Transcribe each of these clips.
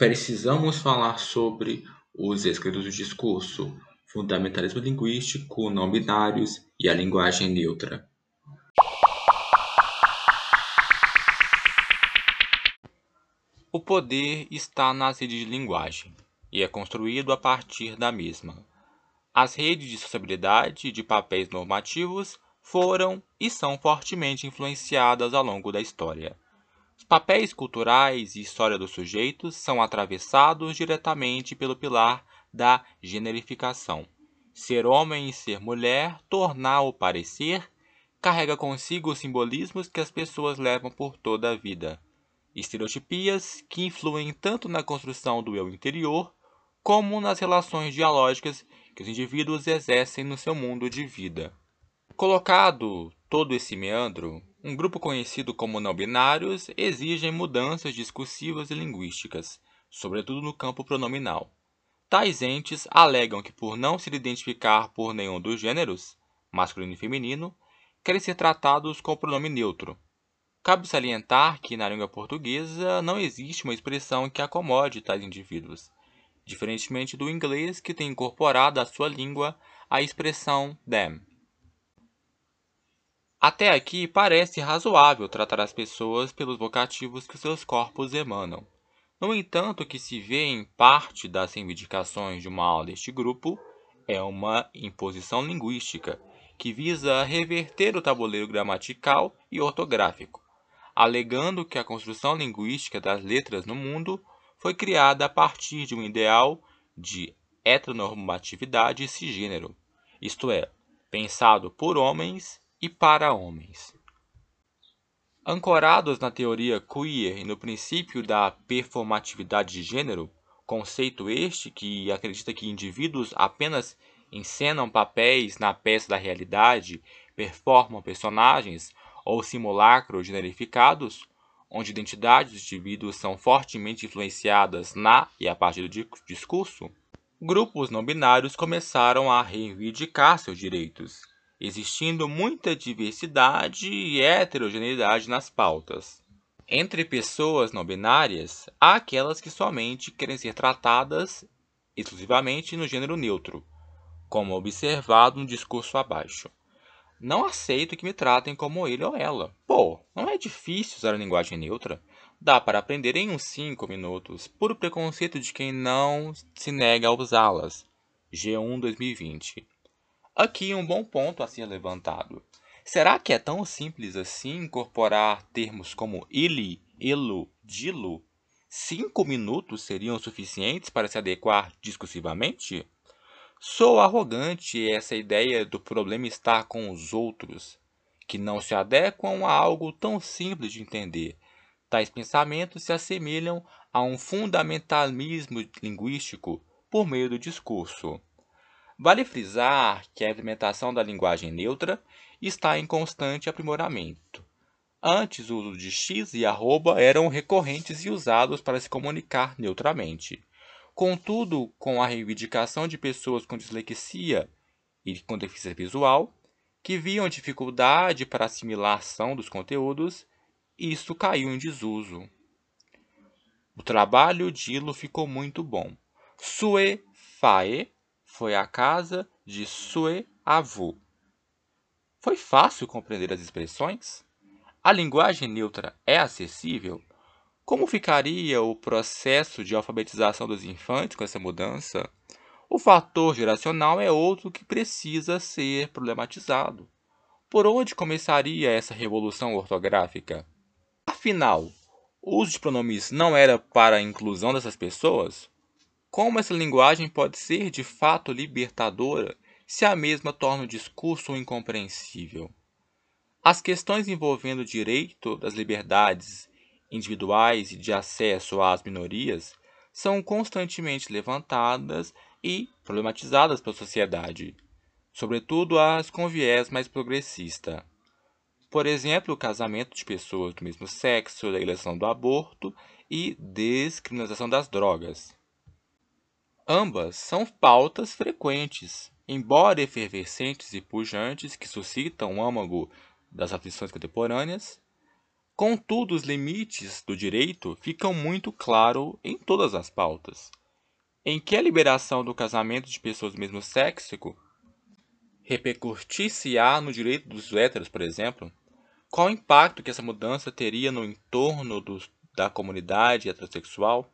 precisamos falar sobre os escritos do discurso, fundamentalismo linguístico, não binários e a linguagem neutra. O poder está nas redes de linguagem e é construído a partir da mesma. As redes de sociabilidade e de papéis normativos foram e são fortemente influenciadas ao longo da história. Os papéis culturais e história dos sujeitos são atravessados diretamente pelo pilar da generificação. Ser homem e ser mulher, tornar o parecer, carrega consigo os simbolismos que as pessoas levam por toda a vida. Estereotipias que influem tanto na construção do eu interior como nas relações dialógicas que os indivíduos exercem no seu mundo de vida. Colocado todo esse meandro, um grupo conhecido como não binários exige mudanças discursivas e linguísticas, sobretudo no campo pronominal. Tais entes alegam que, por não se identificar por nenhum dos gêneros, masculino e feminino, querem ser tratados com o pronome neutro. Cabe salientar que na língua portuguesa não existe uma expressão que acomode tais indivíduos, diferentemente do inglês que tem incorporado à sua língua a expressão them. Até aqui parece razoável tratar as pessoas pelos vocativos que seus corpos emanam. No entanto, o que se vê em parte das reivindicações de uma aula deste grupo é uma imposição linguística que visa reverter o tabuleiro gramatical e ortográfico, alegando que a construção linguística das letras no mundo foi criada a partir de um ideal de heteronormatividade cisgênero, isto é, pensado por homens e para homens. Ancorados na teoria queer e no princípio da performatividade de gênero, conceito este que acredita que indivíduos apenas encenam papéis na peça da realidade, performam personagens ou simulacros generificados, onde identidades dos indivíduos são fortemente influenciadas na e a partir do discurso, grupos não binários começaram a reivindicar seus direitos, existindo muita diversidade e heterogeneidade nas pautas. Entre pessoas não binárias, há aquelas que somente querem ser tratadas exclusivamente no gênero neutro, como observado no discurso abaixo. Não aceito que me tratem como ele ou ela. Pô, não é difícil usar a linguagem neutra. Dá para aprender em uns 5 minutos. Puro preconceito de quem não se nega a usá-las. G1 2020. Aqui um bom ponto a ser levantado. Será que é tão simples assim incorporar termos como ili, elo, dilo? Cinco minutos seriam suficientes para se adequar discursivamente? Sou arrogante essa ideia do problema estar com os outros, que não se adequam a algo tão simples de entender. Tais pensamentos se assemelham a um fundamentalismo linguístico por meio do discurso. Vale frisar que a implementação da linguagem neutra está em constante aprimoramento. Antes, o uso de x e arroba eram recorrentes e usados para se comunicar neutramente. Contudo, com a reivindicação de pessoas com dislexia e com deficiência visual, que viam dificuldade para assimilação dos conteúdos, isso caiu em desuso. O trabalho de Ilo ficou muito bom. Sue fae foi à casa de sue avô. Foi fácil compreender as expressões? A linguagem neutra é acessível? Como ficaria o processo de alfabetização dos infantes com essa mudança? O fator geracional é outro que precisa ser problematizado. Por onde começaria essa revolução ortográfica? Afinal, o uso de pronomes não era para a inclusão dessas pessoas? Como essa linguagem pode ser de fato libertadora se a mesma torna o discurso incompreensível? As questões envolvendo o direito das liberdades individuais e de acesso às minorias são constantemente levantadas e problematizadas pela sociedade, sobretudo as com viés mais progressista. Por exemplo, o casamento de pessoas do mesmo sexo, a eleição do aborto e descriminalização das drogas. Ambas são pautas frequentes, embora efervescentes e pujantes que suscitam o âmago das aflições contemporâneas, Contudo, os limites do direito ficam muito claros em todas as pautas. Em que a liberação do casamento de pessoas do mesmo sexo repercutir-se-á no direito dos héteros, por exemplo? Qual o impacto que essa mudança teria no entorno dos, da comunidade heterossexual?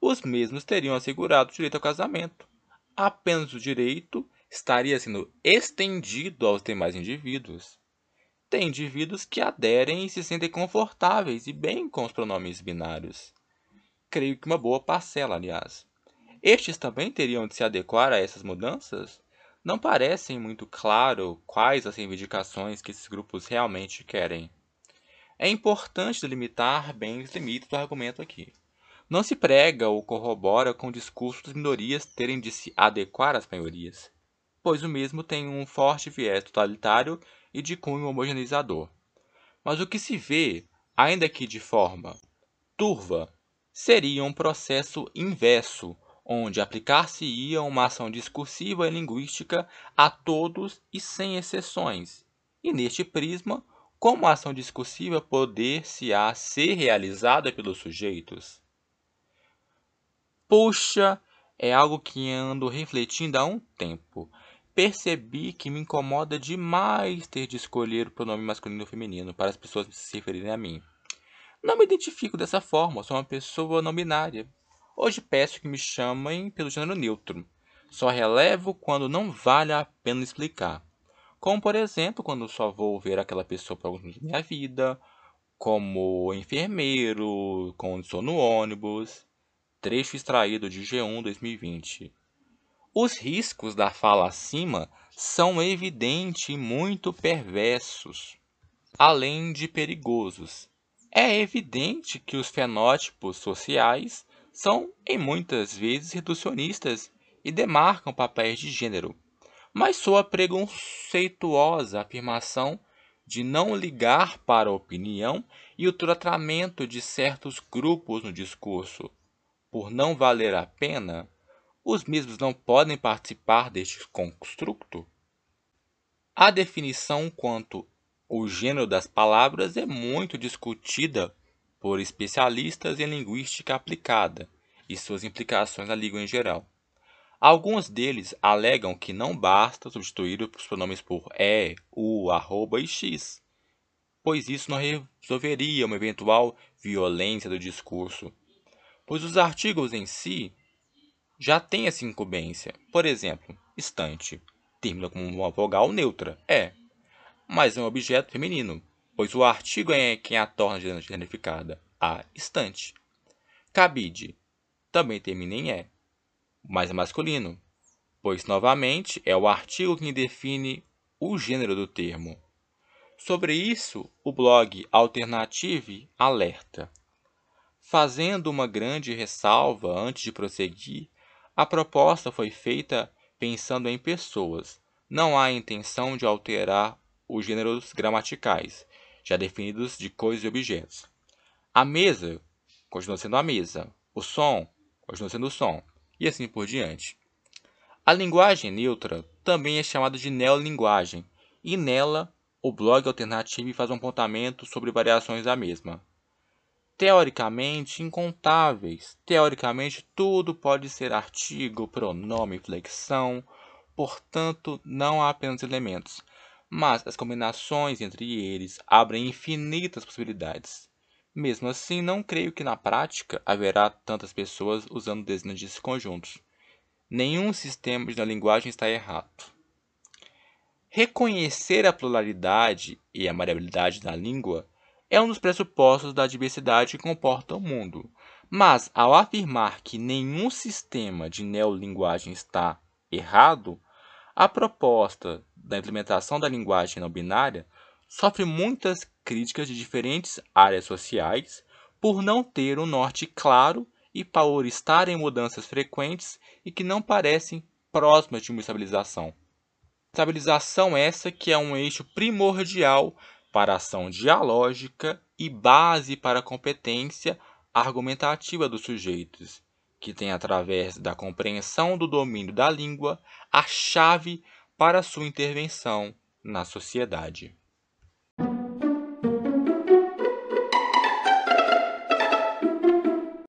Os mesmos teriam assegurado o direito ao casamento. Apenas o direito estaria sendo estendido aos demais indivíduos. Tem indivíduos que aderem e se sentem confortáveis e bem com os pronomes binários. Creio que uma boa parcela, aliás. Estes também teriam de se adequar a essas mudanças? não parecem muito claro quais as reivindicações que esses grupos realmente querem. É importante delimitar bem os limites do argumento aqui. Não se prega ou corrobora com o discurso das minorias terem de se adequar às maiorias, pois o mesmo tem um forte viés totalitário e de cunho homogeneizador. Mas o que se vê, ainda que de forma turva, seria um processo inverso onde aplicar-se-ia uma ação discursiva e linguística a todos e sem exceções. E neste prisma, como a ação discursiva poder-se-á ser realizada pelos sujeitos? Puxa, é algo que ando refletindo há um tempo. Percebi que me incomoda demais ter de escolher o pronome masculino ou feminino para as pessoas se referirem a mim. Não me identifico dessa forma, sou uma pessoa não binária. Hoje peço que me chamem pelo gênero neutro. Só relevo quando não vale a pena explicar. Como, por exemplo, quando só vou ver aquela pessoa por alguns minutos da minha vida, como enfermeiro, quando estou no ônibus. Trecho extraído de G1 2020. Os riscos da fala acima são evidentes e muito perversos, além de perigosos. É evidente que os fenótipos sociais são, em muitas vezes, reducionistas e demarcam papéis de gênero, mas soa preconceituosa afirmação de não ligar para a opinião e o tratamento de certos grupos no discurso. Por não valer a pena, os mesmos não podem participar deste construto? A definição quanto ao gênero das palavras é muito discutida por especialistas em linguística aplicada e suas implicações na língua em geral. Alguns deles alegam que não basta substituir os pronomes por é, u, arroba e x, pois isso não resolveria uma eventual violência do discurso, pois os artigos em si já têm essa incumbência. Por exemplo, estante termina com uma vogal neutra, é, mas é um objeto feminino, pois o artigo é quem a torna generificada, a estante. Cabide também termina em E, mas é masculino, pois novamente é o artigo que define o gênero do termo. Sobre isso, o blog Alternative alerta. Fazendo uma grande ressalva antes de prosseguir, a proposta foi feita pensando em pessoas. Não há intenção de alterar os gêneros gramaticais, já definidos de coisas e objetos. A mesa continua sendo a mesa, o som continua sendo o som, e assim por diante. A linguagem neutra também é chamada de neolinguagem, e nela o blog alternativo faz um apontamento sobre variações da mesma. Teoricamente incontáveis, teoricamente tudo pode ser artigo, pronome, flexão, portanto não há apenas elementos, mas as combinações entre eles abrem infinitas possibilidades. Mesmo assim, não creio que na prática haverá tantas pessoas usando dezenas desses conjuntos. Nenhum sistema de linguagem está errado. Reconhecer a pluralidade e a variabilidade da língua é um dos pressupostos da diversidade que comporta o mundo. Mas, ao afirmar que nenhum sistema de neolinguagem está errado, a proposta da implementação da linguagem não binária sofre muitas críticas de diferentes áreas sociais por não ter um norte claro e por estar em mudanças frequentes e que não parecem próximas de uma estabilização. Estabilização essa que é um eixo primordial para a ação dialógica e base para a competência argumentativa dos sujeitos, que tem através da compreensão do domínio da língua a chave para sua intervenção na sociedade.